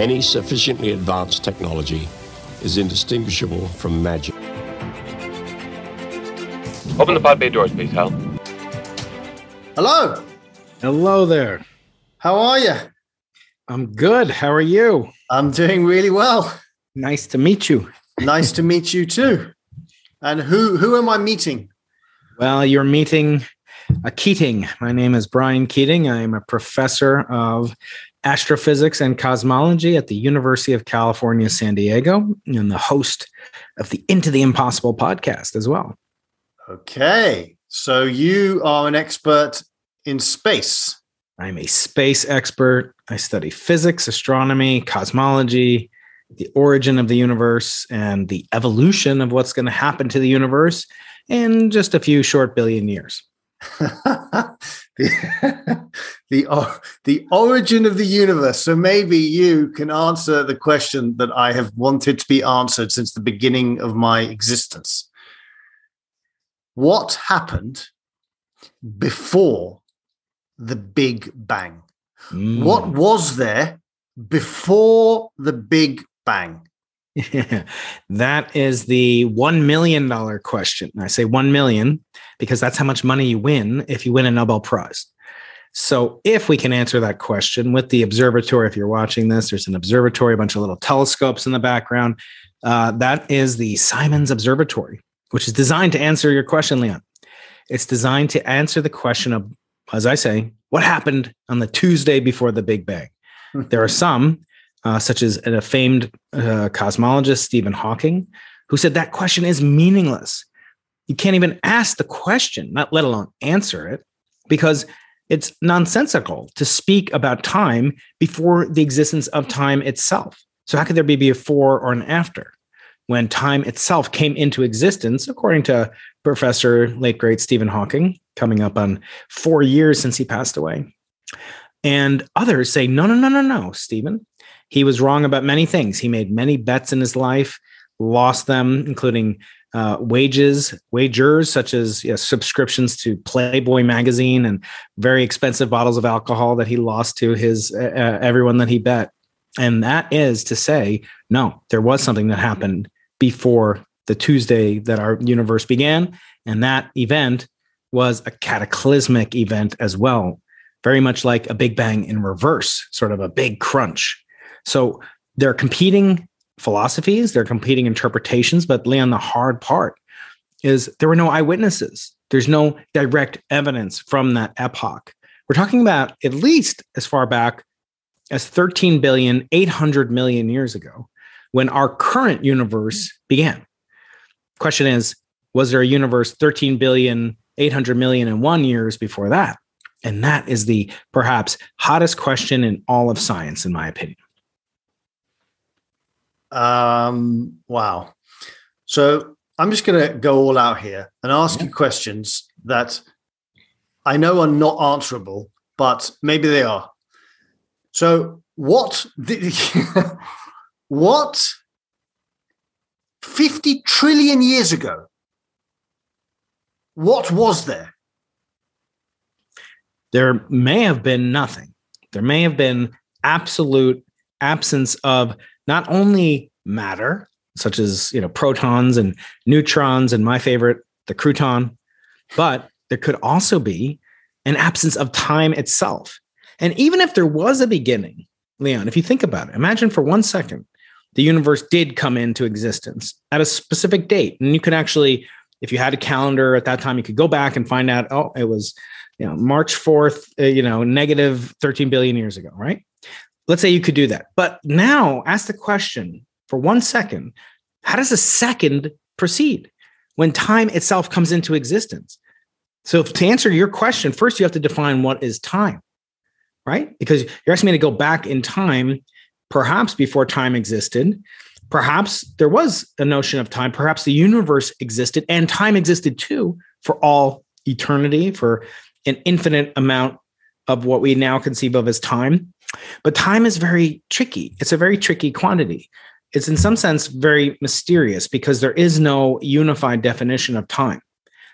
any sufficiently advanced technology is indistinguishable from magic. Open the pod bay doors, please, Hal. Hello. Hello there. How are you? I'm good. How are you? I'm doing really well. Nice to meet you. Nice to meet you too. And who who am I meeting? Well, you're meeting a Keating. My name is Brian Keating. I am a professor of astrophysics and cosmology at the University of California, San Diego, and the host of the Into the Impossible podcast as well. Okay. So you are an expert in space. I'm a space expert. I study physics, astronomy, cosmology, the origin of the universe, and the evolution of what's going to happen to the universe in just a few short billion years. the the, the origin of the universe. So maybe you can answer the question that I have wanted to be answered since the beginning of my existence. What happened before the Big Bang? Mm. What was there before the Big Bang? that is the $1 million question. I say 1 million because that's how much money you win if you win a Nobel Prize. So, if we can answer that question with the observatory, if you're watching this, there's an observatory, a bunch of little telescopes in the background. Uh, that is the Simons Observatory, which is designed to answer your question, Leon. It's designed to answer the question of, as I say, what happened on the Tuesday before the Big Bang? there are some uh, such as a famed uh, cosmologist, Stephen Hawking, who said that question is meaningless. You can't even ask the question, not let alone answer it, because it's nonsensical to speak about time before the existence of time itself. So, how could there be a before or an after when time itself came into existence, according to Professor late great Stephen Hawking, coming up on four years since he passed away? And others say, no, no, no, no, no, Stephen. He was wrong about many things. He made many bets in his life, lost them, including uh, wages, wagers such as you know, subscriptions to Playboy magazine and very expensive bottles of alcohol that he lost to his uh, everyone that he bet. And that is to say, no, there was something that happened before the Tuesday that our universe began, and that event was a cataclysmic event as well, very much like a Big Bang in reverse, sort of a big crunch. So they're competing philosophies, they're competing interpretations, but Leon, the hard part is there were no eyewitnesses. There's no direct evidence from that epoch. We're talking about at least as far back as 13 billion 800 million years ago when our current universe hmm. began. Question is, was there a universe 13 billion 800 million and one years before that? And that is the perhaps hottest question in all of science, in my opinion. Um, wow. So I'm just going to go all out here and ask yeah. you questions that I know are not answerable, but maybe they are. So what did, what 50 trillion years ago what was there there may have been nothing there may have been absolute absence of not only matter, such as you know protons and neutrons, and my favorite, the crouton, but there could also be an absence of time itself. And even if there was a beginning, Leon, if you think about it, imagine for one second the universe did come into existence at a specific date, and you could actually, if you had a calendar at that time, you could go back and find out. Oh, it was you know March fourth, uh, you know, negative thirteen billion years ago, right? Let's say you could do that. But now ask the question for one second how does a second proceed when time itself comes into existence? So, to answer your question, first you have to define what is time, right? Because you're asking me to go back in time, perhaps before time existed. Perhaps there was a notion of time. Perhaps the universe existed and time existed too for all eternity, for an infinite amount of what we now conceive of as time. But time is very tricky. It's a very tricky quantity. It's in some sense very mysterious because there is no unified definition of time.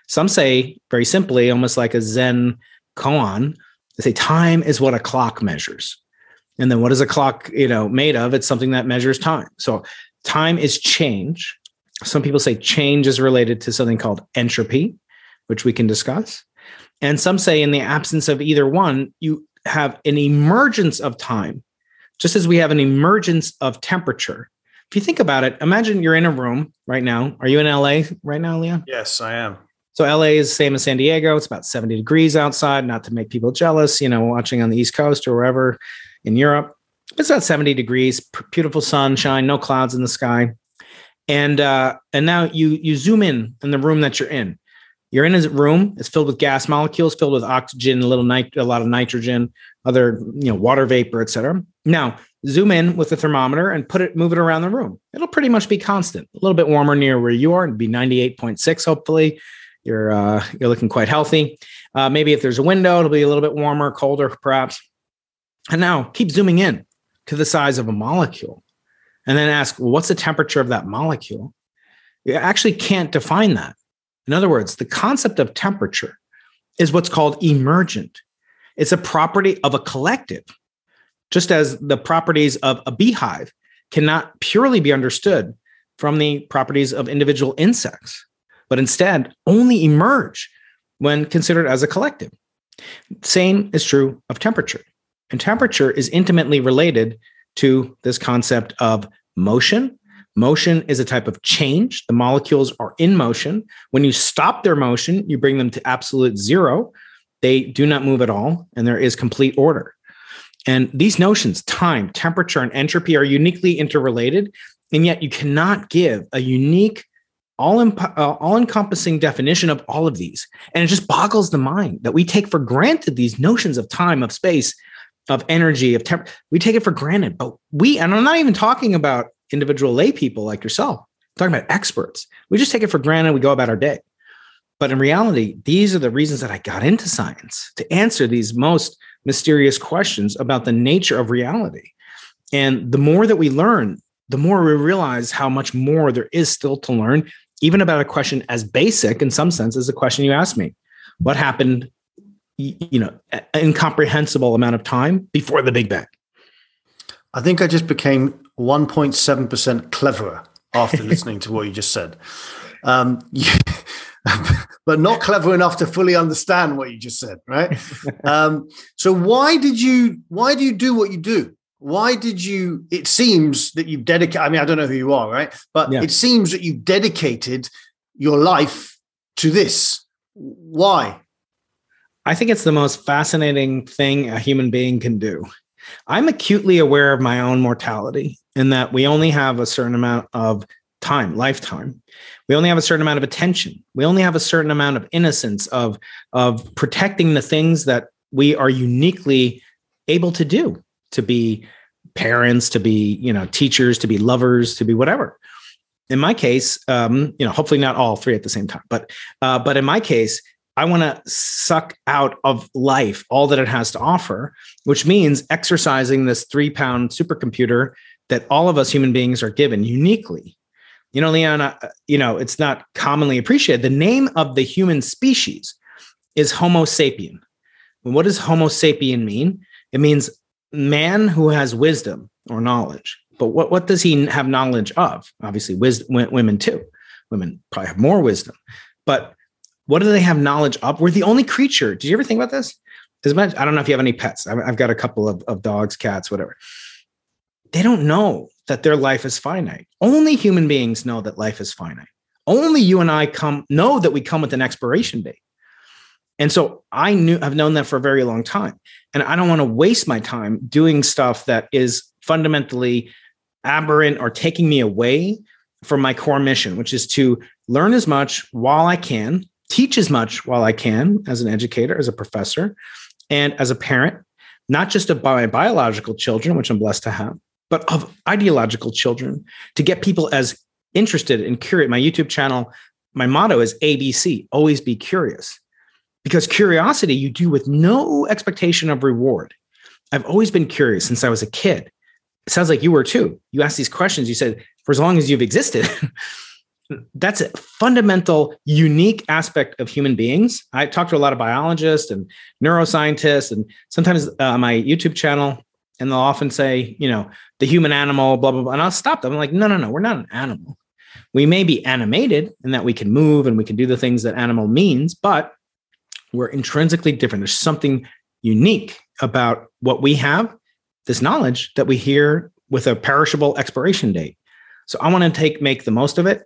Some say, very simply, almost like a Zen koan, they say time is what a clock measures. And then what is a clock, you know, made of? It's something that measures time. So time is change. Some people say change is related to something called entropy, which we can discuss. And some say in the absence of either one, you have an emergence of time, just as we have an emergence of temperature. If you think about it, imagine you're in a room right now. Are you in LA right now, Leon? Yes, I am. So LA is the same as San Diego. It's about 70 degrees outside, not to make people jealous, you know, watching on the East Coast or wherever in Europe. It's about 70 degrees, beautiful sunshine, no clouds in the sky. And uh, and now you you zoom in in the room that you're in. You're in a room. It's filled with gas molecules, filled with oxygen, a little nit- a lot of nitrogen, other you know water vapor, etc. Now zoom in with the thermometer and put it, move it around the room. It'll pretty much be constant. A little bit warmer near where you are, it'd be 98.6. Hopefully, you're uh, you're looking quite healthy. Uh, maybe if there's a window, it'll be a little bit warmer, colder, perhaps. And now keep zooming in to the size of a molecule, and then ask, well, what's the temperature of that molecule? You actually can't define that. In other words, the concept of temperature is what's called emergent. It's a property of a collective, just as the properties of a beehive cannot purely be understood from the properties of individual insects, but instead only emerge when considered as a collective. Same is true of temperature. And temperature is intimately related to this concept of motion Motion is a type of change. The molecules are in motion. When you stop their motion, you bring them to absolute zero. They do not move at all, and there is complete order. And these notions, time, temperature, and entropy, are uniquely interrelated. And yet, you cannot give a unique, all, uh, all encompassing definition of all of these. And it just boggles the mind that we take for granted these notions of time, of space, of energy, of temp. We take it for granted. But we, and I'm not even talking about individual lay people like yourself. I'm talking about experts. We just take it for granted. We go about our day. But in reality, these are the reasons that I got into science to answer these most mysterious questions about the nature of reality. And the more that we learn, the more we realize how much more there is still to learn, even about a question as basic in some sense as the question you asked me. What happened, you know, incomprehensible amount of time before the Big Bang? I think I just became 1.7% cleverer after listening to what you just said. Um, but not clever enough to fully understand what you just said, right? Um, so why did you why do you do what you do? Why did you it seems that you've dedicated I mean I don't know who you are, right? But yeah. it seems that you've dedicated your life to this. Why? I think it's the most fascinating thing a human being can do. I'm acutely aware of my own mortality in that we only have a certain amount of time, lifetime. We only have a certain amount of attention. We only have a certain amount of innocence of, of protecting the things that we are uniquely able to do, to be parents, to be, you know, teachers, to be lovers, to be whatever. In my case, um, you know, hopefully not all three at the same time, but uh, but in my case, I want to suck out of life all that it has to offer, which means exercising this three pound supercomputer that all of us human beings are given uniquely. You know, Leon, uh, you know, it's not commonly appreciated. The name of the human species is Homo sapien. what does Homo sapien mean? It means man who has wisdom or knowledge. But what, what does he have knowledge of? Obviously, wisdom, women too. Women probably have more wisdom. But what do they have knowledge of? We're the only creature. Did you ever think about this? As much, I don't know if you have any pets. I've got a couple of, of dogs, cats, whatever. They don't know that their life is finite. Only human beings know that life is finite. Only you and I come know that we come with an expiration date. And so I knew I've known that for a very long time. And I don't want to waste my time doing stuff that is fundamentally aberrant or taking me away from my core mission, which is to learn as much while I can teach as much while I can as an educator, as a professor, and as a parent, not just of my biological children, which I'm blessed to have, but of ideological children to get people as interested and curious. My YouTube channel, my motto is ABC, always be curious. Because curiosity you do with no expectation of reward. I've always been curious since I was a kid. It sounds like you were too. You asked these questions. You said, for as long as you've existed, that's a fundamental unique aspect of human beings i talk to a lot of biologists and neuroscientists and sometimes uh, my youtube channel and they'll often say, you know, the human animal, blah, blah, blah. And I'll stop them. I'm like, no, no, no, we're not an animal. We may be animated in that we can move and we can do the things that animal means, but we're intrinsically different. There's something unique about what we have, this knowledge that we hear with a perishable expiration date. So I want to take make the most of it.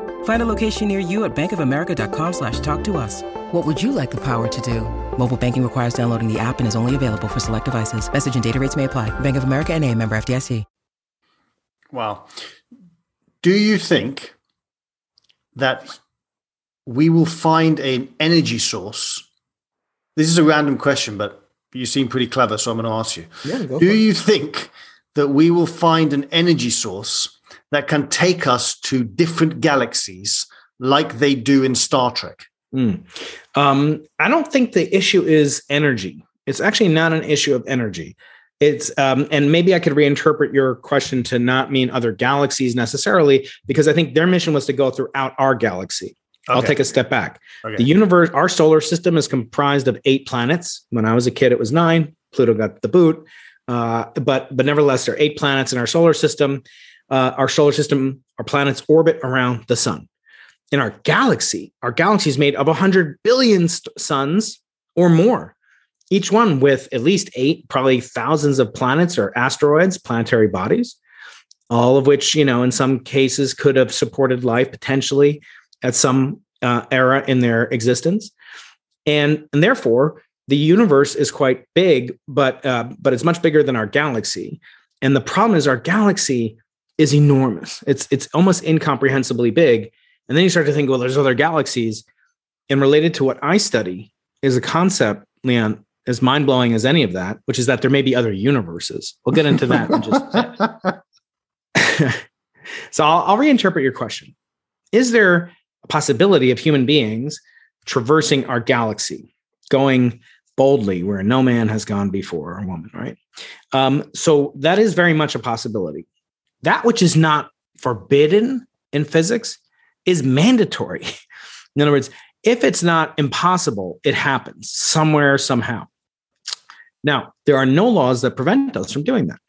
Find a location near you at bankofamerica.com slash talk to us. What would you like the power to do? Mobile banking requires downloading the app and is only available for select devices. Message and data rates may apply. Bank of America and a member FDIC. Well, do you think that we will find an energy source? This is a random question, but you seem pretty clever, so I'm going to ask you. Yeah, go do for it. you think that we will find an energy source that can take us to different galaxies like they do in Star Trek? Mm. Um, I don't think the issue is energy. It's actually not an issue of energy. It's um, and maybe I could reinterpret your question to not mean other galaxies necessarily, because I think their mission was to go throughout our galaxy. I'll take a step back. Okay. The universe, our solar system is comprised of eight planets. When I was a kid, it was nine. Pluto got the boot. Uh, but but nevertheless, there are eight planets in our solar system. Uh, our solar system, our planets orbit around the sun. In our galaxy, our galaxy is made of 100 billion st- suns or more, each one with at least eight, probably thousands of planets or asteroids, planetary bodies, all of which, you know, in some cases could have supported life potentially at some uh, era in their existence. And, and therefore, the universe is quite big, but uh, but it's much bigger than our galaxy. And the problem is our galaxy is enormous. It's it's almost incomprehensibly big. And then you start to think, well, there's other galaxies. And related to what I study is a concept, Leon, as mind blowing as any of that, which is that there may be other universes. We'll get into that in just a so I'll, I'll reinterpret your question. Is there a possibility of human beings traversing our galaxy, going boldly where no man has gone before, or woman, right? Um, so that is very much a possibility. That which is not forbidden in physics is mandatory. In other words, if it's not impossible, it happens somewhere, somehow. Now, there are no laws that prevent us from doing that.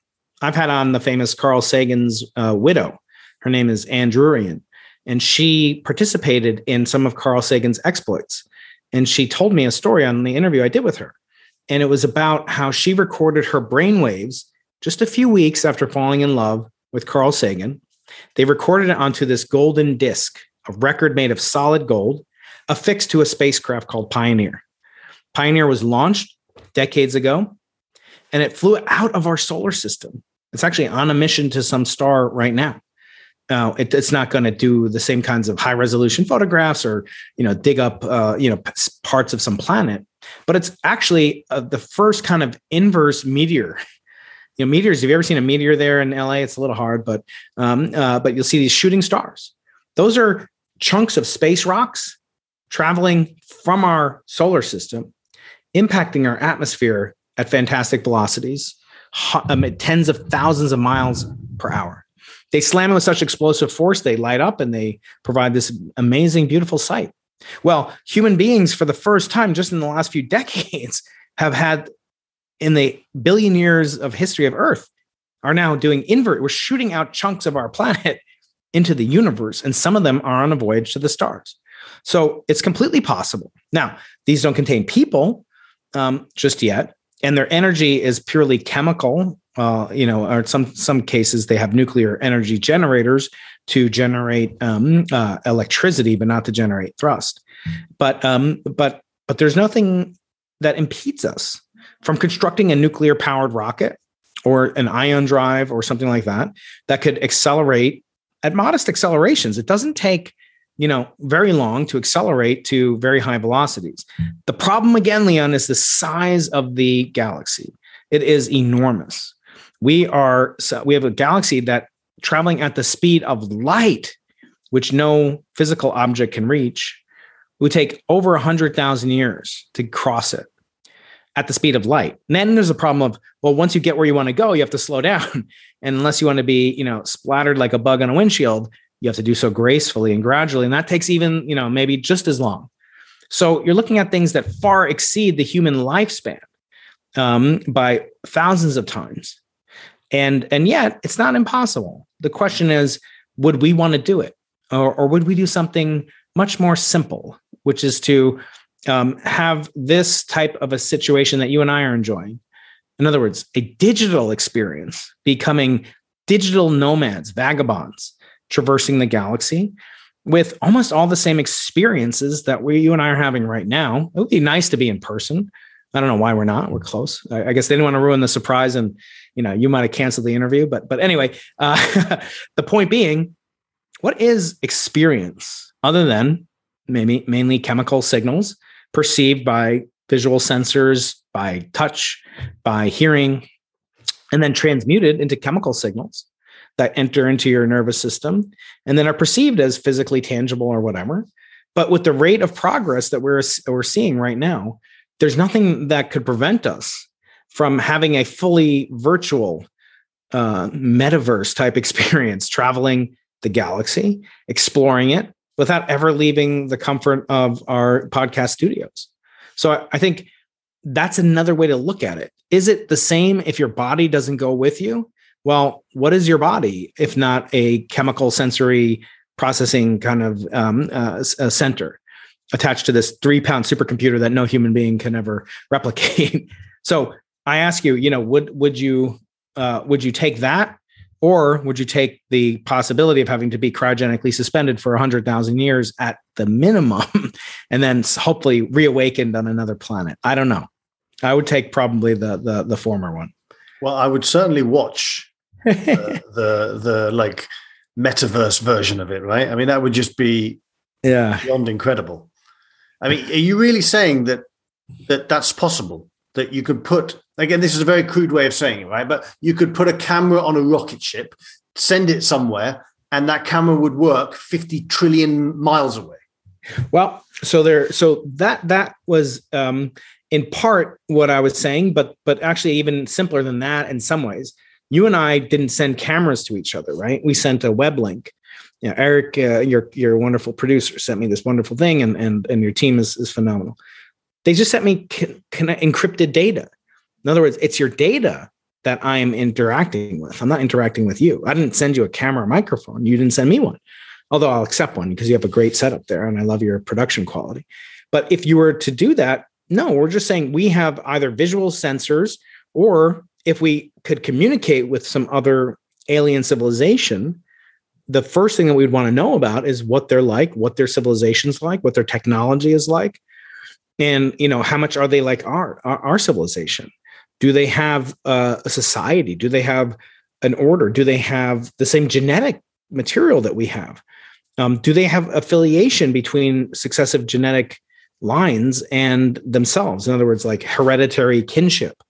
I've had on the famous Carl Sagan's uh, widow. Her name is Ann Druyan, and she participated in some of Carl Sagan's exploits. And she told me a story on the interview I did with her. And it was about how she recorded her brainwaves just a few weeks after falling in love with Carl Sagan. They recorded it onto this golden disc, a record made of solid gold, affixed to a spacecraft called Pioneer. Pioneer was launched decades ago, and it flew out of our solar system. It's actually on a mission to some star right now. Now, it, it's not going to do the same kinds of high resolution photographs or you know dig up uh, you know p- parts of some planet, but it's actually uh, the first kind of inverse meteor. You know, meteors. Have you ever seen a meteor there in LA? It's a little hard, but um, uh, but you'll see these shooting stars. Those are chunks of space rocks traveling from our solar system, impacting our atmosphere at fantastic velocities, um, at tens of thousands of miles per hour. They slam it with such explosive force, they light up and they provide this amazing, beautiful sight. Well, human beings, for the first time, just in the last few decades, have had in the billion years of history of Earth, are now doing invert. We're shooting out chunks of our planet into the universe, and some of them are on a voyage to the stars. So it's completely possible. Now, these don't contain people um, just yet, and their energy is purely chemical. Uh, you know, or some some cases they have nuclear energy generators to generate um, uh, electricity, but not to generate thrust. But um, but but there's nothing that impedes us from constructing a nuclear powered rocket or an ion drive or something like that that could accelerate at modest accelerations. It doesn't take you know very long to accelerate to very high velocities. The problem again, Leon, is the size of the galaxy. It is enormous. We are we have a galaxy that traveling at the speed of light, which no physical object can reach, would take over 100,000 years to cross it at the speed of light. And then there's a problem of, well, once you get where you want to go, you have to slow down. And unless you want to be, you know, splattered like a bug on a windshield, you have to do so gracefully and gradually. And that takes even, you know, maybe just as long. So you're looking at things that far exceed the human lifespan um, by thousands of times. And, and yet it's not impossible. The question is, would we want to do it? Or, or would we do something much more simple, which is to um, have this type of a situation that you and I are enjoying. In other words, a digital experience, becoming digital nomads, vagabonds, traversing the galaxy with almost all the same experiences that we, you and I are having right now. It would be nice to be in person. I don't know why we're not. We're close. I, I guess they didn't want to ruin the surprise, and you know, you might have canceled the interview. But but anyway, uh, the point being, what is experience other than maybe mainly chemical signals perceived by visual sensors, by touch, by hearing, and then transmuted into chemical signals that enter into your nervous system and then are perceived as physically tangible or whatever. But with the rate of progress that we're, we're seeing right now, there's nothing that could prevent us from having a fully virtual uh, metaverse type experience, traveling the galaxy, exploring it, without ever leaving the comfort of our podcast studios. So I, think that's another way to look at it. Is it the same if your body doesn't go with you? Well, what is your body if not a chemical sensory processing kind of um, uh, center attached to this three pound supercomputer that no human being can ever replicate? so I ask you, you know, would would you uh, would you take that or would you take the possibility of having to be cryogenically suspended for 100,000 years at the minimum and then hopefully reawakened on another planet? I don't know. I would take probably the the, the former one. Well, I would certainly watch the, the the like metaverse version of it, right? I mean, that would just be yeah beyond incredible. I mean, are you really saying that that that's possible? That you could put again, this is a very crude way of saying it, right? But you could put a camera on a rocket ship, send it somewhere, and that camera would work 50 trillion miles away. Well, so there, so that that was um, in part what I was saying, but but actually even simpler than that in some ways. You and I didn't send cameras to each other, right? We sent a web link. You know, Eric, uh, your your wonderful producer, sent me this wonderful thing, and and and your team is is phenomenal. They just sent me con- con- encrypted data in other words, it's your data that I am interacting with. I'm not interacting with you. I didn't send you a camera microphone. You didn't send me one, although I'll accept one because you have a great setup there and I love your production quality. But if you were to do that, no, we're just saying we have either visual sensors or if we could communicate with some other alien civilization, the first thing that we'd want to know about is what they're like, what their civilization's like, what their technology is like, and you know how much are they like our our, our civilization do they have uh, a society? Do they have an order? Do they have the same genetic material that we have? Um, do they have affiliation between successive genetic lines and themselves? In other words, like hereditary kinship.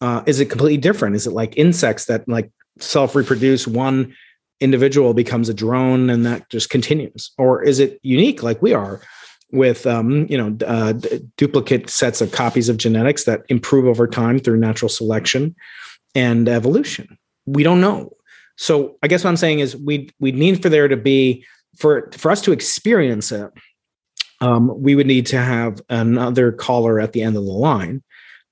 Uh, is it completely different? Is it like insects that like self reproduce? One individual becomes a drone and that just continues, or is it unique like we are? With um, you know uh, d- duplicate sets of copies of genetics that improve over time through natural selection and evolution. We don't know. So I guess what I'm saying is we we need for there to be for for us to experience it. Um, we would need to have another caller at the end of the line.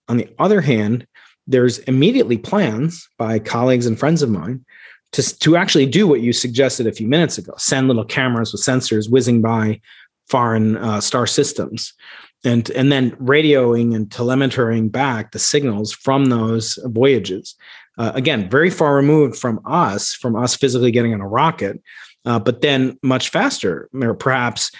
On the other hand, there's immediately plans by colleagues and friends of mine to, to actually do what you suggested a few minutes ago send little cameras with sensors whizzing by foreign uh, star systems. And and then radioing and telemetering back the signals from those voyages. Uh, again very far removed from us from us physically getting on a rocket uh, but then much faster or perhaps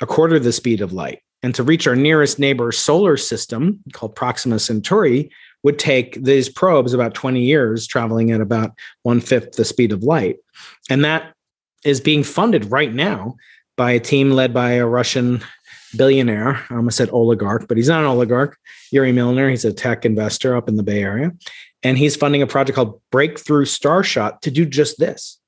a quarter the speed of light. And to reach our nearest neighbor solar system called proxima centauri would take these probes about 20 years traveling at about one fifth the speed of light. And that is being funded right now by a team led by a Russian billionaire. I almost said oligarch, but he's not an oligarch. Yuri Milner. He's a tech investor up in the Bay Area. And he's funding a project called Breakthrough Starshot to do just this.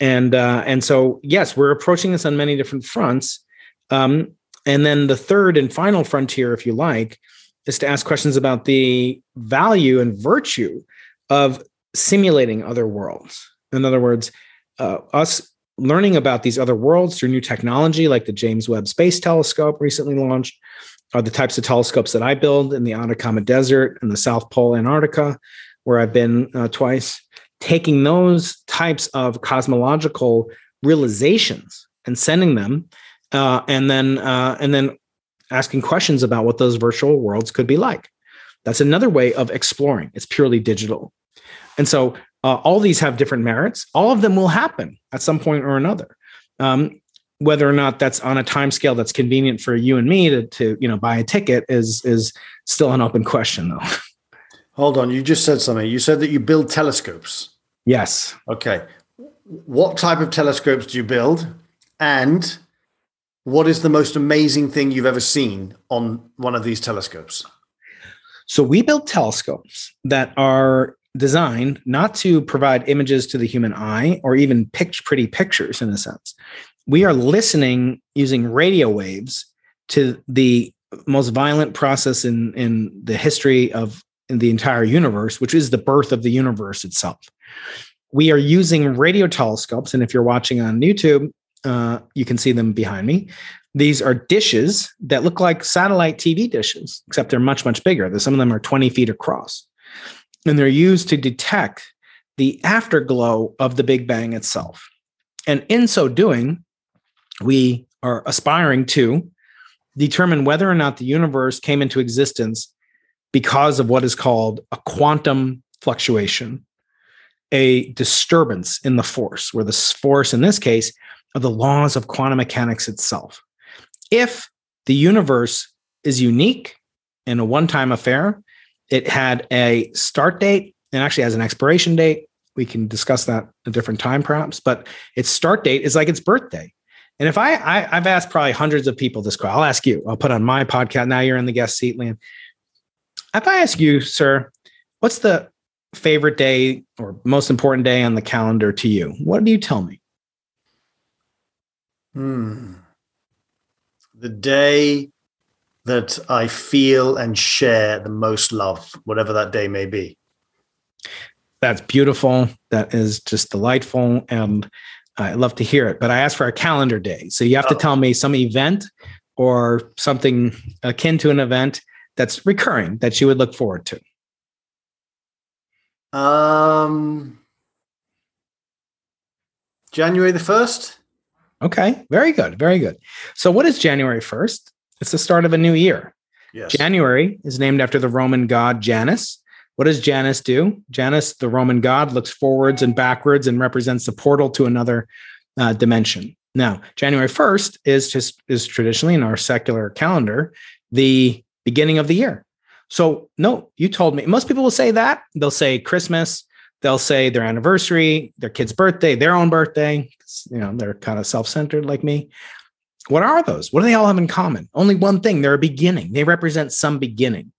and uh, and so yes, we're approaching this on many different fronts. Um, and then the third and final frontier, if you like, is to ask questions about the value and virtue of simulating other worlds. In other words, uh, us learning about these other worlds through new technology, like the James Webb Space Telescope recently launched, are the types of telescopes that I build in the Atacama Desert and the South Pole, Antarctica, where I've been uh, twice. Taking those types of cosmological realizations and sending them, uh, and then uh, and then asking questions about what those virtual worlds could be like. That's another way of exploring. It's purely digital, and so uh, all these have different merits. All of them will happen at some point or another. Um, whether or not that's on a time scale that's convenient for you and me to, to you know buy a ticket is is still an open question though. Hold on you just said something. You said that you build telescopes. Yes. Okay. What type of telescopes do you build? And what is the most amazing thing you've ever seen on one of these telescopes? So we build telescopes that are designed not to provide images to the human eye or even pitch pretty pictures in a sense we are listening using radio waves to the most violent process in in the history of in the entire universe, which is the birth of the universe itself. We are using radio telescopes, and if you're watching on YouTube, uh, you can see them behind me. These are dishes that look like satellite TV dishes, except they're much much bigger. Some of them are 20 feet across, and they're used to detect the afterglow of the Big Bang itself. And in so doing, we are aspiring to determine whether or not the universe came into existence because of what is called a quantum fluctuation, a disturbance in the force, where the force in this case are the laws of quantum mechanics itself. If the universe is unique and a one time affair, it had a start date and actually has an expiration date. We can discuss that a different time, perhaps, but its start date is like its birthday. And if I, I have asked probably hundreds of people this question, I'll ask you. I'll put on my podcast. Now you're in the guest seat, Liam. If I ask you, sir, what's the favorite day or most important day on the calendar to you? What do you tell me? Hmm. The day that I feel and share the most love, whatever that day may be. That's beautiful. That is just delightful. And I love to hear it, but I asked for a calendar day. So you have to oh. tell me some event or something akin to an event that's recurring that you would look forward to. Um, January the 1st. Okay, very good. Very good. So, what is January 1st? It's the start of a new year. Yes. January is named after the Roman god Janus, what does Janus do? Janus, the Roman god, looks forwards and backwards and represents the portal to another uh, dimension. Now, January 1st is just is traditionally in our secular calendar the beginning of the year. So, no, you told me. Most people will say that. They'll say Christmas, they'll say their anniversary, their kid's birthday, their own birthday. You know, they're kind of self-centered like me. What are those? What do they all have in common? Only one thing, they're a beginning. They represent some beginning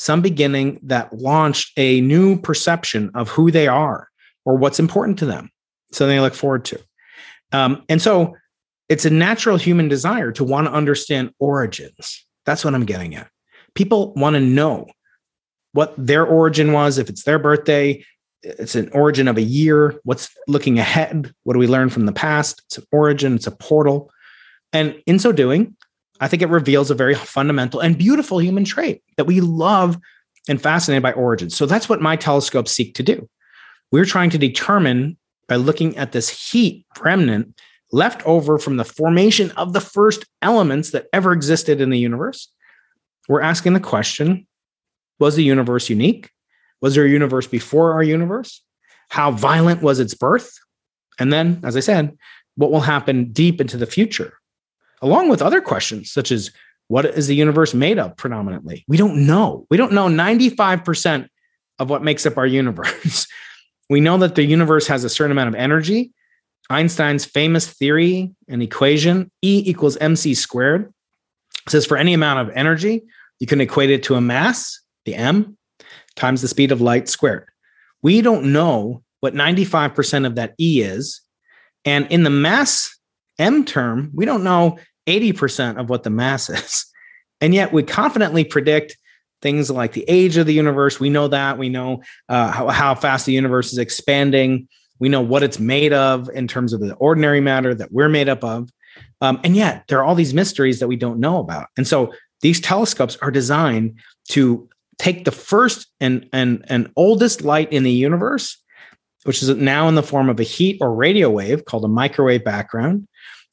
some beginning that launched a new perception of who they are or what's important to them. So they look forward to. Um, and so it's a natural human desire to want to understand origins. That's what I'm getting at. People want to know what their origin was, if it's their birthday, it's an origin of a year, what's looking ahead, what do we learn from the past? It's an origin, it's a portal. And in so doing, I think it reveals a very fundamental and beautiful human trait that we love and fascinated by origins. So that's what my telescopes seek to do. We're trying to determine by looking at this heat remnant left over from the formation of the first elements that ever existed in the universe. We're asking the question Was the universe unique? Was there a universe before our universe? How violent was its birth? And then, as I said, what will happen deep into the future? Along with other questions such as what is the universe made of predominantly? We don't know. We don't know 95% of what makes up our universe. we know that the universe has a certain amount of energy. Einstein's famous theory and equation, E equals mc squared, says for any amount of energy, you can equate it to a mass, the m, times the speed of light squared. We don't know what 95% of that E is. And in the mass M term, we don't know 80% of what the mass is. And yet we confidently predict things like the age of the universe. We know that. We know uh, how, how fast the universe is expanding. We know what it's made of in terms of the ordinary matter that we're made up of. Um, and yet there are all these mysteries that we don't know about. And so these telescopes are designed to take the first and, and, and oldest light in the universe, which is now in the form of a heat or radio wave called a microwave background.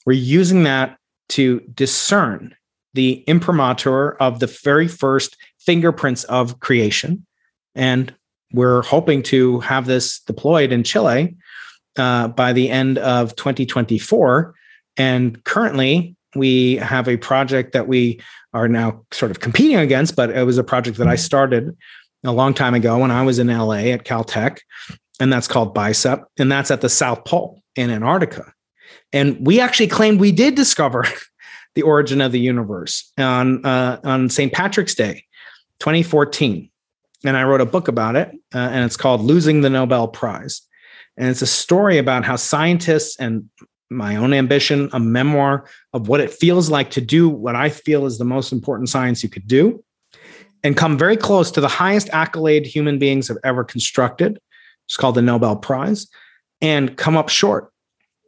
We're using that to discern the imprimatur of the very first fingerprints of creation. And we're hoping to have this deployed in Chile uh, by the end of 2024. And currently, we have a project that we are now sort of competing against, but it was a project that I started a long time ago when I was in LA at Caltech, and that's called BICEP, and that's at the South Pole in Antarctica. And we actually claimed we did discover the origin of the universe on uh, on St. Patrick's Day, 2014, and I wrote a book about it, uh, and it's called "Losing the Nobel Prize," and it's a story about how scientists and my own ambition, a memoir of what it feels like to do what I feel is the most important science you could do, and come very close to the highest accolade human beings have ever constructed. It's called the Nobel Prize, and come up short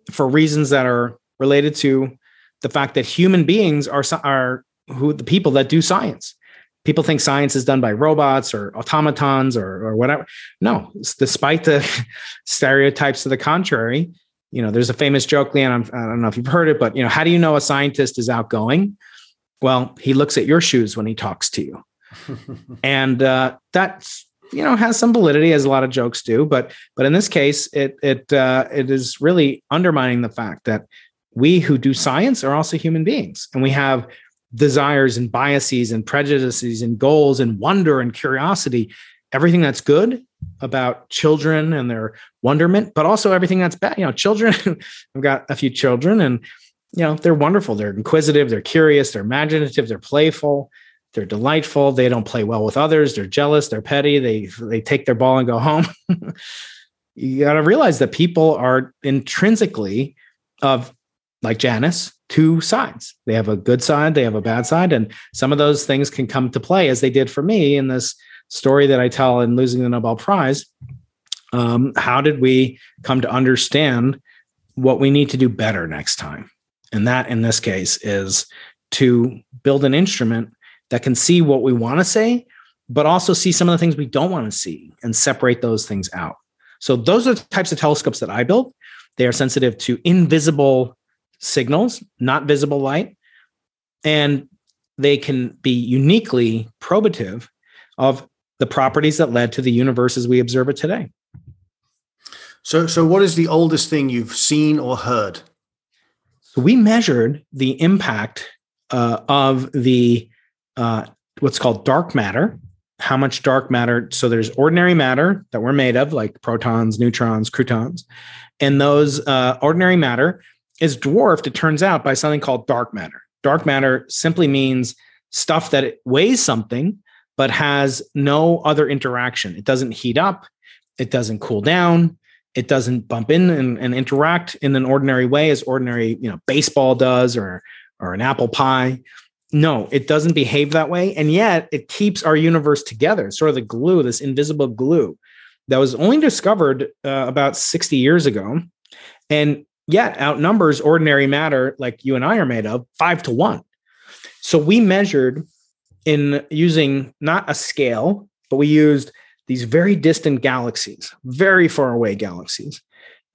for reasons that are related to the fact that human beings are are who the people that do science. People think science is done by robots or automatons or, or whatever. No, despite the stereotypes to the contrary, you know, there's a famous joke, Leon. I don't know if you've heard it, but you know, how do you know a scientist is outgoing? Well, he looks at your shoes when he talks to you, and uh, that's you know has some validity as a lot of jokes do but but in this case it it uh, it is really undermining the fact that we who do science are also human beings and we have desires and biases and prejudices and goals and wonder and curiosity everything that's good about children and their wonderment but also everything that's bad. You know children i've got a few children and you know they're wonderful. They're inquisitive they're curious they're imaginative they're playful they're delightful. They don't play well with others. They're jealous. They're petty. They they take their ball and go home. you got to realize that people are intrinsically of like Janus two sides. They have a good side, they have a bad side, and some of those things can come to play as they did for me in this story that I tell in losing the Nobel Prize. Um, how did we come to understand what we need to do better next time? And that, in this case, is to build an instrument that can see what we want to say, but also see some of the things we don't want to see and separate those things out. So those are the types of telescopes that I built. They are sensitive to invisible signals, not visible light, and they can be uniquely probative of the properties that led to the universe as we observe it today. So, so what is the oldest thing you've seen or heard? So we measured the impact uh, of the uh, what's called dark matter. How much dark matter? So there's ordinary matter that we're made of, like protons, neutrons, croutons, and those uh, ordinary matter is dwarfed. It turns out by something called dark matter. Dark matter simply means stuff that weighs something but has no other interaction. It doesn't heat up. It doesn't cool down. It doesn't bump in and, and interact in an ordinary way as ordinary, you know, baseball does or or an apple pie no, it doesn't behave that way. And yet it keeps our universe together. It's sort of the glue, this invisible glue that was only discovered uh, about 60 years ago. And yet outnumbers ordinary matter like you and I are made of five to one. So we measured in using not a scale, but we used these very distant galaxies, very far away galaxies.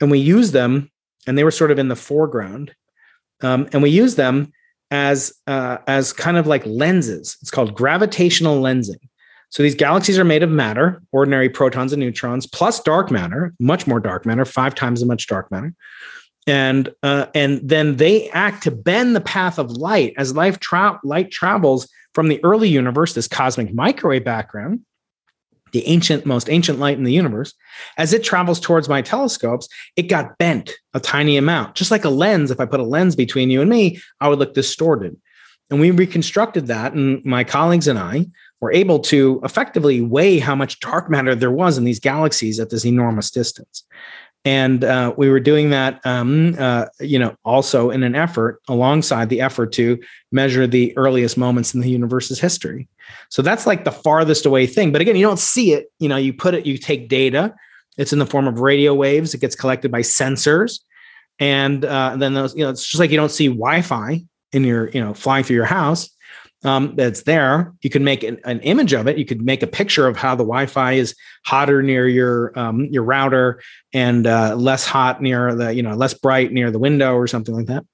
And we used them, and they were sort of in the foreground. Um, and we used them as uh, as kind of like lenses. It's called gravitational lensing. So these galaxies are made of matter, ordinary protons and neutrons, plus dark matter, much more dark matter, five times as much dark matter, and uh, and then they act to bend the path of light as life tra- light travels from the early universe, this cosmic microwave background, the ancient, most ancient light in the universe, as it travels towards my telescopes, it got bent a tiny amount. Just like a lens, if I put a lens between you and me, I would look distorted. And we reconstructed that, and my colleagues and I were able to effectively weigh how much dark matter there was in these galaxies at this enormous distance. And uh, we were doing that, um, uh, you know, also in an effort alongside the effort to measure the earliest moments in the universe's history. So that's like the farthest away thing. But again, you don't see it. You know, you put it, you take data. It's in the form of radio waves. It gets collected by sensors, and uh, then those, you know, it's just like you don't see Wi-Fi in your, you know, flying through your house um, that's there. You can make an, an, image of it. You could make a picture of how the Wi-Fi is hotter near your um, your router and uh, less hot near the you know less bright near the window or something like that.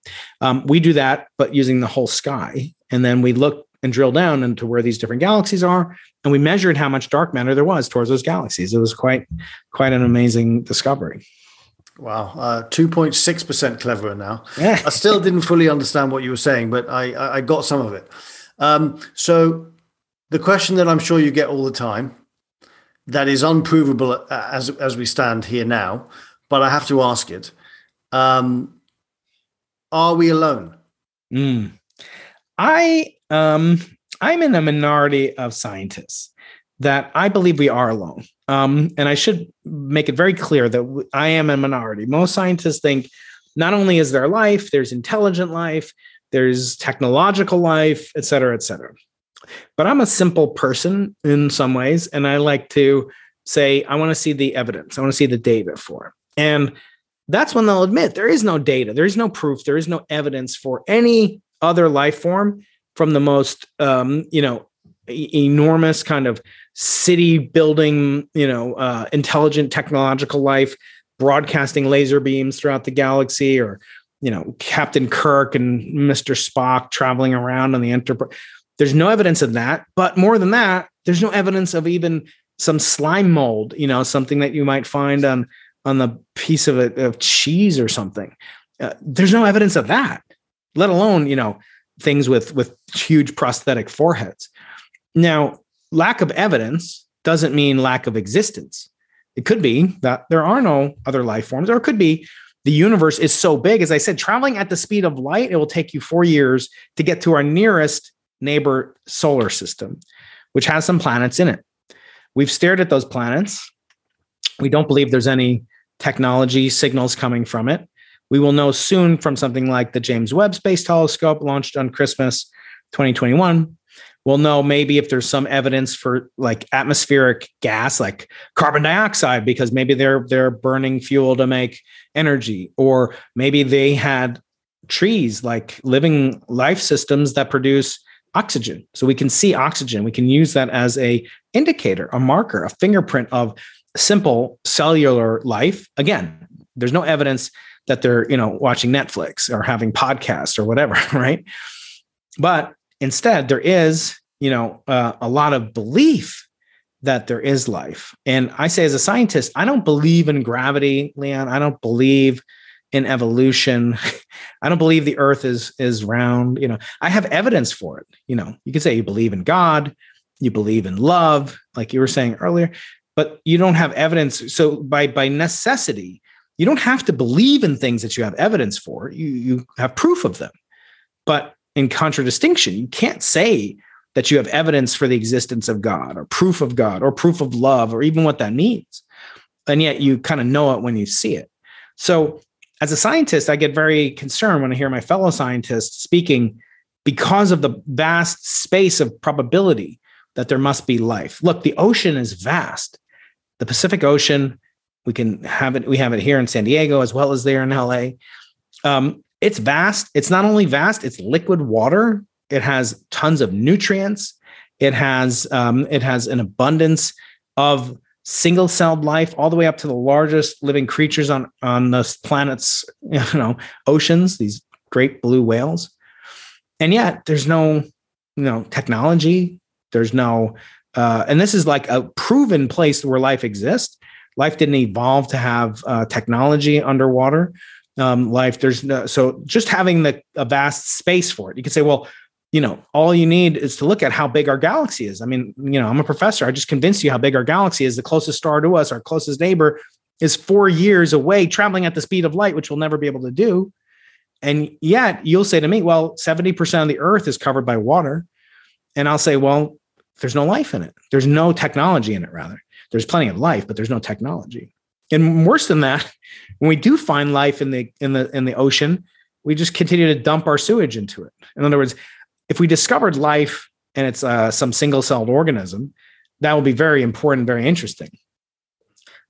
Um, we do that, but using the whole sky, and then we look and drill down into where these different galaxies are, and we measured how much dark matter there was towards those galaxies. It was quite quite an amazing discovery. Wow, uh, two point six percent cleverer now. Yeah. I still didn't fully understand what you were saying, but I I got some of it. Um, so the question that I'm sure you get all the time, that is unprovable as as we stand here now, but I have to ask it: um, Are we alone? Mm. I um, I'm in a minority of scientists that I believe we are alone. Um, and I should make it very clear that I am a minority. Most scientists think not only is there life, there's intelligent life, there's technological life, et cetera, et cetera. But I'm a simple person in some ways, and I like to say, I want to see the evidence, I want to see the data for it. And that's when they'll admit there is no data, there is no proof, there is no evidence for any other life form from the most, um, you know, enormous kind of city building, you know, uh, intelligent technological life, broadcasting laser beams throughout the galaxy, or you know Captain Kirk and Mr. Spock traveling around on the Enterprise. There's no evidence of that, but more than that, there's no evidence of even some slime mold. You know, something that you might find on on the piece of a, of cheese or something. Uh, there's no evidence of that, let alone you know things with with huge prosthetic foreheads. Now, lack of evidence doesn't mean lack of existence. It could be that there are no other life forms, or it could be the universe is so big. As I said, traveling at the speed of light, it will take you four years to get to our nearest neighbor solar system, which has some planets in it. We've stared at those planets. We don't believe there's any technology signals coming from it. We will know soon from something like the James Webb Space Telescope launched on Christmas 2021 we'll know maybe if there's some evidence for like atmospheric gas like carbon dioxide because maybe they're they're burning fuel to make energy or maybe they had trees like living life systems that produce oxygen. So we can see oxygen. We can use that as a indicator a marker a fingerprint of simple cellular life. Again there's no evidence that they're you know watching netflix or having podcasts or whatever right but Instead, there is, you know, uh, a lot of belief that there is life. And I say, as a scientist, I don't believe in gravity, Leon. I don't believe in evolution. I don't believe the earth is is round. You know, I have evidence for it. You know, you could say you believe in God, you believe in love, like you were saying earlier, but you don't have evidence. So by by necessity, you don't have to believe in things that you have evidence for. You you have proof of them. But in contradistinction. You can't say that you have evidence for the existence of God or proof of God or proof of love or even what that means. And yet you kind of know it when you see it. So, as a scientist, I get very concerned when I hear my fellow scientists speaking because of the vast space of probability that there must be life. Look, the ocean is vast. The Pacific Ocean, we can have it, we have it here in San Diego as well as there in LA. Um, it's vast. It's not only vast, it's liquid water. It has tons of nutrients. It has um, it has an abundance of single-celled life, all the way up to the largest living creatures on on this planet's you know oceans. These great blue whales, and yet there's no you know technology. There's no uh, and this is like a proven place where life exists. Life didn't evolve to have uh, technology underwater um, life. There's no, so just having the a vast space for it. You could say, well, you know, all you need is to look at how big our galaxy is. I mean, you know, I'm a professor. I just convinced you how big our galaxy is. The closest star to us, our closest neighbor, is four years away, traveling at the speed of light, which we'll never be able to do. And yet you'll say to me, well, 70% of the earth is covered by water. And I'll say, well, there's no life in it. There's no technology in it, rather. There's plenty of life, but there's no technology. and worse than that, when we do find life in the in the in the ocean, we just continue to dump our sewage into it. In other words, if we discovered life and it's uh, some single-celled organism, that would be very important, very interesting.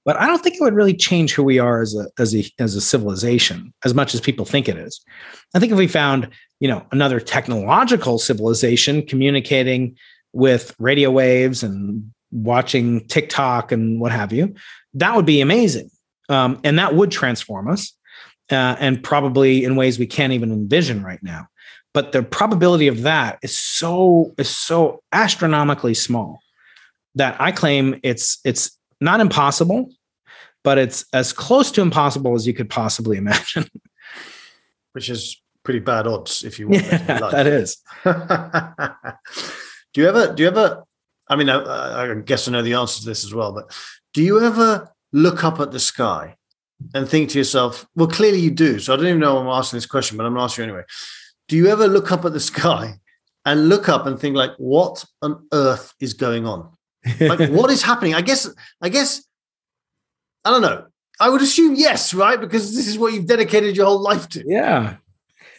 But I don't think it would really change who we are as a as a as a civilization as much as people think it is. I think if we found, you know, another technological civilization communicating with radio waves and watching TikTok and what have you, that would be amazing. Um, and that would transform us uh, and probably in ways we can't even envision right now. But the probability of that is so is so astronomically small that I claim it's it's not impossible, but it's as close to impossible as you could possibly imagine. Which is pretty bad odds if you want yeah, that, that is. do you ever do you ever I mean I, I guess I know the answer to this as well, but do you ever look up at the sky and think to yourself, well, clearly you do. So I don't even know I'm asking this question, but I'm going to ask you anyway. Do you ever look up at the sky and look up and think like, what on earth is going on? Like, what is happening? I guess, I guess, I don't know. I would assume yes, right? Because this is what you've dedicated your whole life to. Yeah.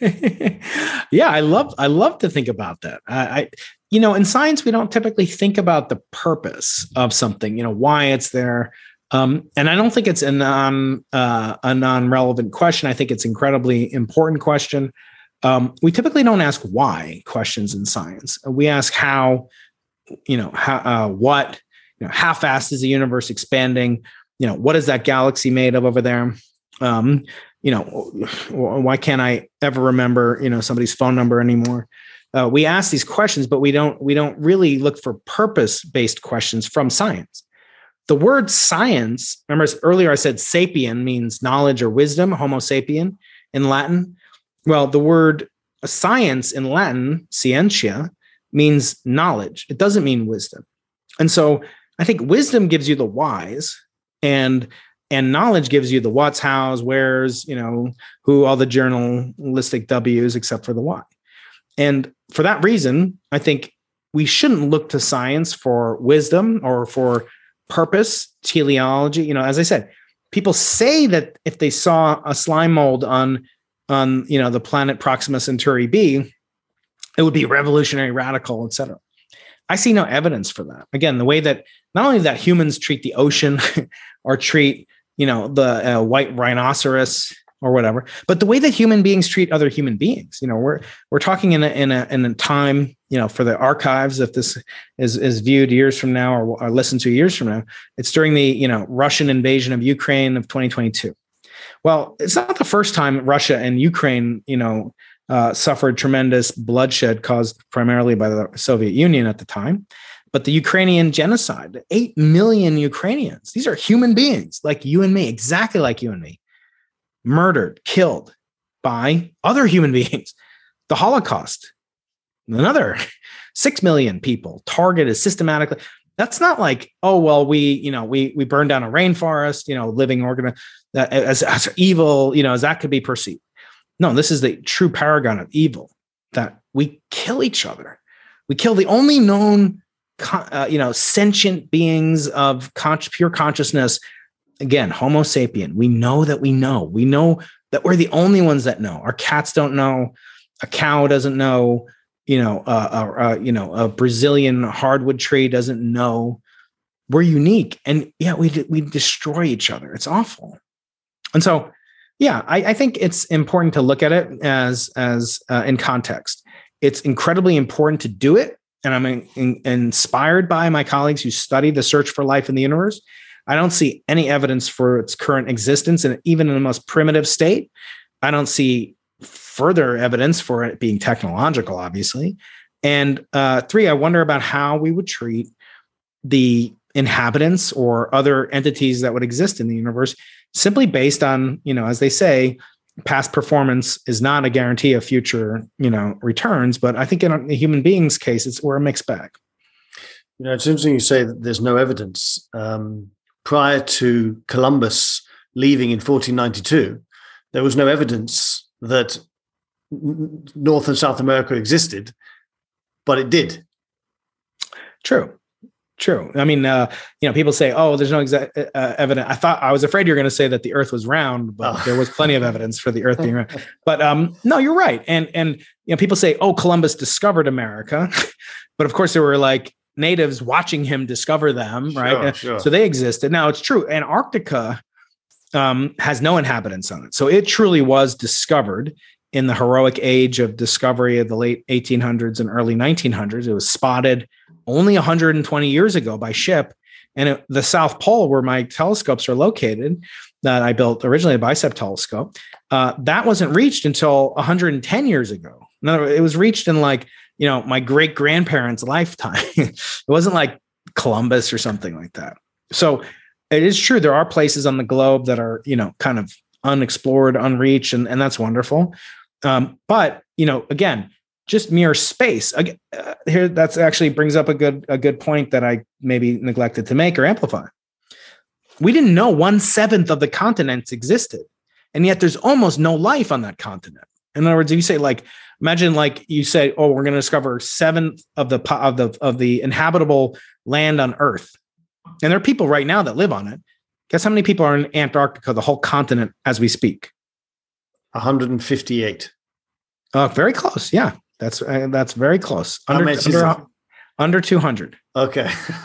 yeah, I love I love to think about that. I, I, you know, in science, we don't typically think about the purpose of something, you know, why it's there, um, and I don't think it's a non uh, a non relevant question. I think it's an incredibly important question. Um, we typically don't ask why questions in science. We ask how, you know, how uh, what, you know, how fast is the universe expanding? You know, what is that galaxy made of over there? Um, you know, why can't I ever remember you know somebody's phone number anymore? Uh, we ask these questions, but we don't we don't really look for purpose based questions from science. The word science, remember earlier I said sapien means knowledge or wisdom, Homo sapien in Latin. Well, the word science in Latin, scientia, means knowledge. It doesn't mean wisdom. And so I think wisdom gives you the whys and and knowledge gives you the what's, how's, where's, you know, who, all the journalistic W's except for the why. And for that reason, I think we shouldn't look to science for wisdom or for purpose, teleology. You know, as I said, people say that if they saw a slime mold on on you know the planet Proxima Centauri b, it would be revolutionary, radical, etc. I see no evidence for that. Again, the way that not only that humans treat the ocean or treat you know the uh, white rhinoceros or whatever. But the way that human beings treat other human beings, you know, we're we're talking in a in a in a time, you know, for the archives. If this is is viewed years from now or, or listened to years from now, it's during the you know Russian invasion of Ukraine of 2022. Well, it's not the first time Russia and Ukraine, you know, uh, suffered tremendous bloodshed caused primarily by the Soviet Union at the time. But the Ukrainian genocide, 8 million Ukrainians, these are human beings like you and me, exactly like you and me murdered, killed by other human beings. The Holocaust, another six million people targeted systematically. That's not like, oh well, we you know we we burned down a rainforest, you know, living organ as, as evil, you know, as that could be perceived. No, this is the true paragon of evil that we kill each other. We kill the only known, uh, you know, sentient beings of con- pure consciousness again, Homo sapien, we know that we know. We know that we're the only ones that know. Our cats don't know. A cow doesn't know. You know, uh, uh, uh, you know, a Brazilian hardwood tree doesn't know. We're unique, and yeah, we we destroy each other. It's awful. And so, yeah, I, I think it's important to look at it as as uh, in context. It's incredibly important to do it, and I'm in, in, inspired by my colleagues who study the search for life in the universe I don't see any evidence for its current existence. And even in the most primitive state, I don't see further evidence for it being technological, obviously. And uh, three, I wonder about how we would treat the inhabitants or other entities that would exist in the universe simply based on, you know, as they say, past performance is not a guarantee of future, you know, returns. But I think in a human being's case, it's we're a mixed bag. You know, it's interesting you say that there's no evidence. Um, prior to Columbus leaving in 1492, there was no evidence that North and South America existed, but it did. True. true. I mean, uh, you know, people say, "Oh, there's no exact uh, evidence." I thought I was afraid you're going to say that the Earth was round, but Oh. there was plenty of evidence for the Earth being round. But um, no, you're right. And and you know, people say, "Oh, Columbus discovered America," but of course, there were like natives watching him discover them, right? Sure, Uh, sure. So they existed. Now it's true. Antarctica um, has no inhabitants on it, so it truly was discovered in the heroic age of discovery of the late 1800s and early 1900s. It was spotted only 120 years ago by ship. And it, the South Pole, where my telescopes are located, that I built originally a bicep telescope, uh, that wasn't reached until 110 years ago. In other words, it was reached in like, you know, my great grandparents' lifetime. it wasn't like Columbus or something like that. So it is true. There are places on the globe that are, you know, kind of unexplored, unreached, and, and that's wonderful. Um, but, you know, again, just mere space. Uh, here, that's actually brings up a good a good point that I maybe neglected to make or amplify. We didn't know one seventh of the continents existed, and yet there's almost no life on that continent. In other words, if you say like, imagine like you say, oh, we're going to discover seven of the of the of the inhabitable land on Earth, and there are people right now that live on it. Guess how many people are in Antarctica, the whole continent, as we speak? 158. Uh, very close. Yeah, that's uh, that's very close. Under under, under 200. Okay.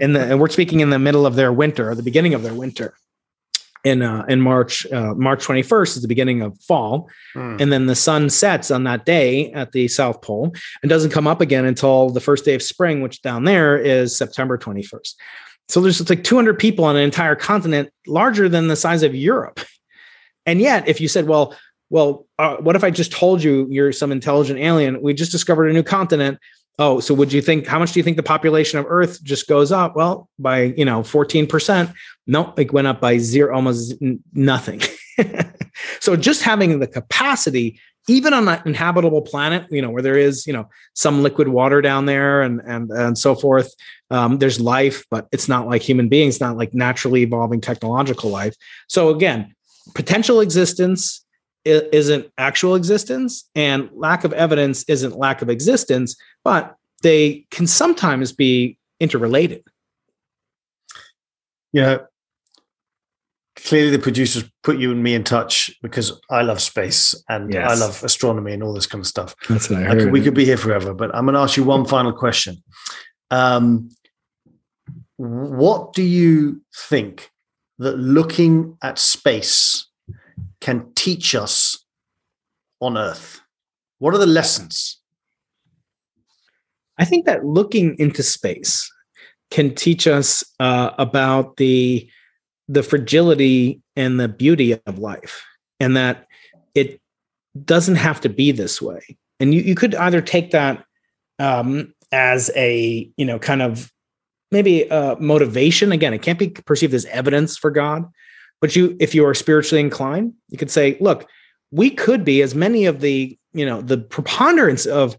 in the and we're speaking in the middle of their winter or the beginning of their winter in uh, in March uh, March 21st is the beginning of fall. Hmm. and then the sun sets on that day at the south pole and doesn't come up again until the first day of spring which down there is September 21st so there's like 200 people on an entire continent larger than the size of Europe. And yet if you said well well uh, what if I just told you you're some intelligent alien? We just discovered a new continent oh so would you think how much do you think the population of earth just goes up? Well by you know 14% no it went up by zero almost nothing. So just having the capacity even on an inhabitable planet you know where there is you know some liquid water down there and and and so forth um, there's life but it's not like human beings not like naturally evolving technological life. So again potential existence isn't actual existence and lack of evidence isn't lack of existence but they can sometimes be interrelated Yeah. clearly the producers put you and me in touch because I love space and Yes. I love astronomy and all this kind of stuff. that's what i I could, we could be here forever, but I'm going to ask you one final question. Um, what do you think that looking at space can teach us on Earth? What are the lessons? I think that looking into space can teach us uh, about the the fragility and the beauty of life, and that it doesn't have to be this way. And you you could either take that um, as a you know kind of maybe uh, motivation. Again, it can't be perceived as evidence for God, but you if you are spiritually inclined, you could say, look, we could be as many of the you know the preponderance of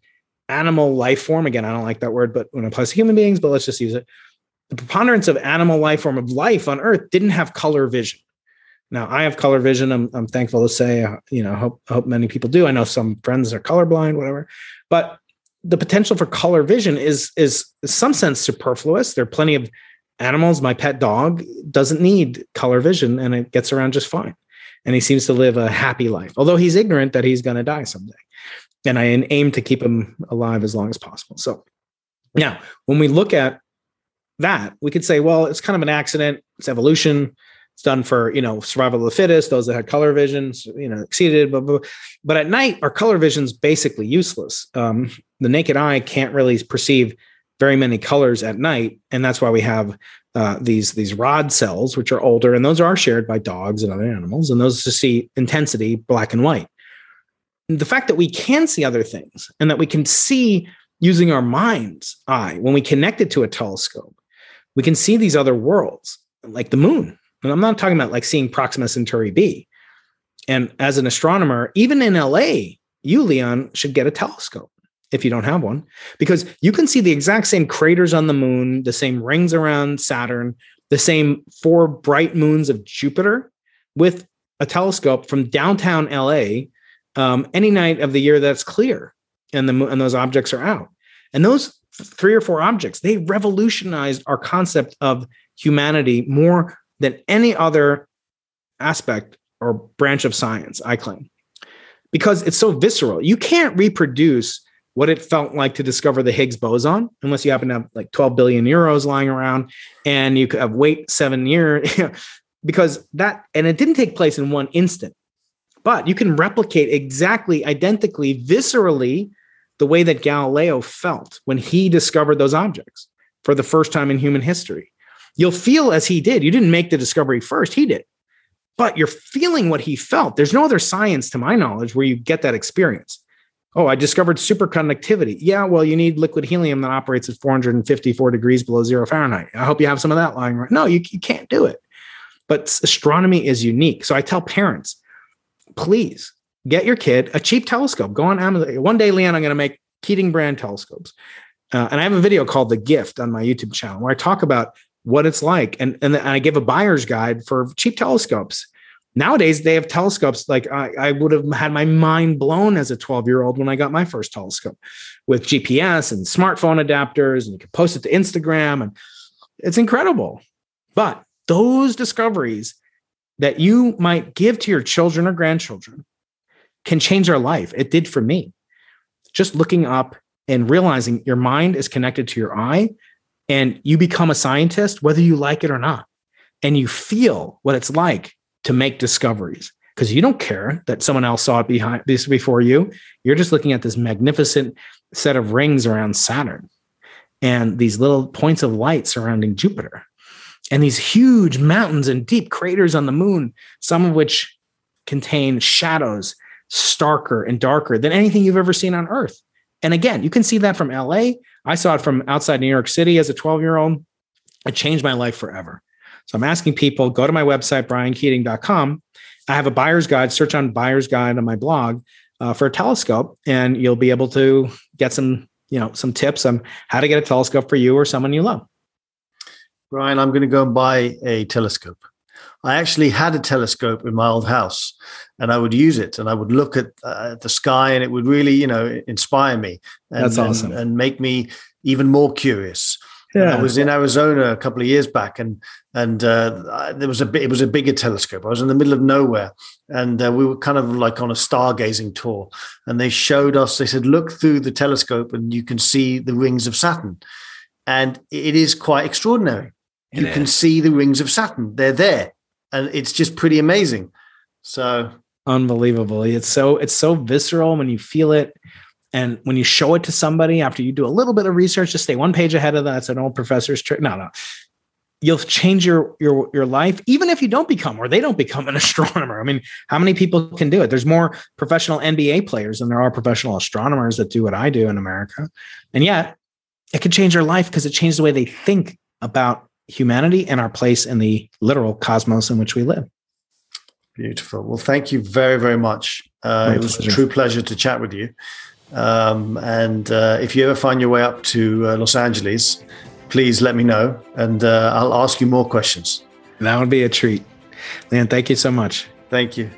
animal life form again i don't like that word but when it applies to human beings but let's just use it the preponderance of animal life form of life on earth didn't have color vision. Now i have color vision. I'm, I'm thankful to say uh, you know hope, hope many people do. I know some friends are colorblind whatever. But the potential for color vision is is some sense superfluous. There are plenty of animals my pet dog doesn't need color vision and it gets around just fine and he seems to live a happy life although he's ignorant that he's going to die someday and I aim to keep him alive as long as possible. So now, when we look at that, we could say, well, it's kind of an accident. It's evolution. It's done for you know survival of the fittest. Those that had color visions, you know, exceeded. Blah, blah, blah. But at night, our color vision's basically useless. Um, the naked eye can't really perceive very many colors at night, and that's why we have uh, these these rod cells, which are older, and those are shared by dogs and other animals, and those to see intensity, black and white. The fact that we can see other things and that we can see using our mind's eye when we connect it to a telescope we can see these other worlds like the moon. And i'm not talking about like seeing proxima centauri b. And as an astronomer even in la you leon should get a telescope if you don't have one because you can see the exact same craters on the moon the same rings around saturn the same four bright moons of jupiter with a telescope from downtown la um, any night of the year that's clear and the and those objects are out and those three or four objects. They revolutionized our concept of humanity more than any other aspect or branch of science, I claim, because it's so visceral. You can't reproduce what it felt like to discover the Higgs boson unless you happen to have like 12 billion euros lying around and you could have wait seven years because that and it didn't take place in one instant. But you can replicate exactly identically viscerally the way that galileo felt when he discovered those objects for the first time in human history. You'll feel as he did. You didn't make the discovery first he did. But you're feeling what he felt. There's no other science to my knowledge where you get that experience oh i discovered superconductivity yeah well you need liquid helium that operates at 454 degrees below zero fahrenheit i hope you have some of that lying around no you, you can't do it but astronomy is unique. So I tell parents, please get your kid a cheap telescope. Go on Amazon. One day, Leon, I'm going to make Keating brand telescopes. Uh, and I have a video called The Gift on my YouTube channel where I talk about what it's like. And, and I give a buyer's guide for cheap telescopes. Nowadays, they have telescopes like I, I would have had my mind blown as a 12 year old when I got my first telescope with GPS and smartphone adapters, and you can post it to Instagram. And it's incredible. But those discoveries that you might give to your children or grandchildren can change their life. It did for me. Just looking up and realizing your mind is connected to your eye and you become a scientist, whether you like it or not. And you feel what it's like to make discoveries because you don't care that someone else saw it behind this before you. You're just looking at this magnificent set of rings around Saturn and these little points of light surrounding Jupiter and these huge mountains and deep craters on the moon, some of which contain shadows starker and darker than anything you've ever seen on Earth. And again, you can see that from LA. I saw it from outside New York City as a 12 year old. It changed my life forever. So I'm asking people go to my website, briankeating.com. I have a buyer's guide, search on buyer's guide on my blog uh, for a telescope, and you'll be able to get some, you know, some tips on how to get a telescope for you or someone you love. Brian, I'm going to go and buy a telescope. I actually had a telescope in my old house and I would use it and I would look at uh, the sky and it would really, you know, inspire me and, That's awesome. and, and make me even more curious. Yeah. I was in Arizona a couple of years back, and and uh, there was a bit, it was a bigger telescope. I was in the middle of nowhere, and uh, we were kind of like on a stargazing tour. And they showed us. They said, "Look through the telescope, and you can see the rings of Saturn." And it is quite extraordinary you can see the rings of Saturn. They're there, and it's just pretty amazing. So unbelievable. It's so it's so visceral when you feel it. And when you show it to somebody after you do a little bit of research, just stay one page ahead of that. It's an old professor's trick. No, no. You'll change your your your life, even if you don't become or they don't become an astronomer. I mean, how many people can do it? There's more professional NBA players than there are professional astronomers that do what I do in America. And yet it can change their life because it changes the way they think about humanity and our place in the literal cosmos in which we live. Beautiful. Well, thank you very, very much. Uh, it was pleasure. a true pleasure to chat with you. Um, and uh, if you ever find your way up to uh, Los Angeles, please let me know and uh, I'll ask you more questions. That would be a treat. Man, thank you so much. Thank you.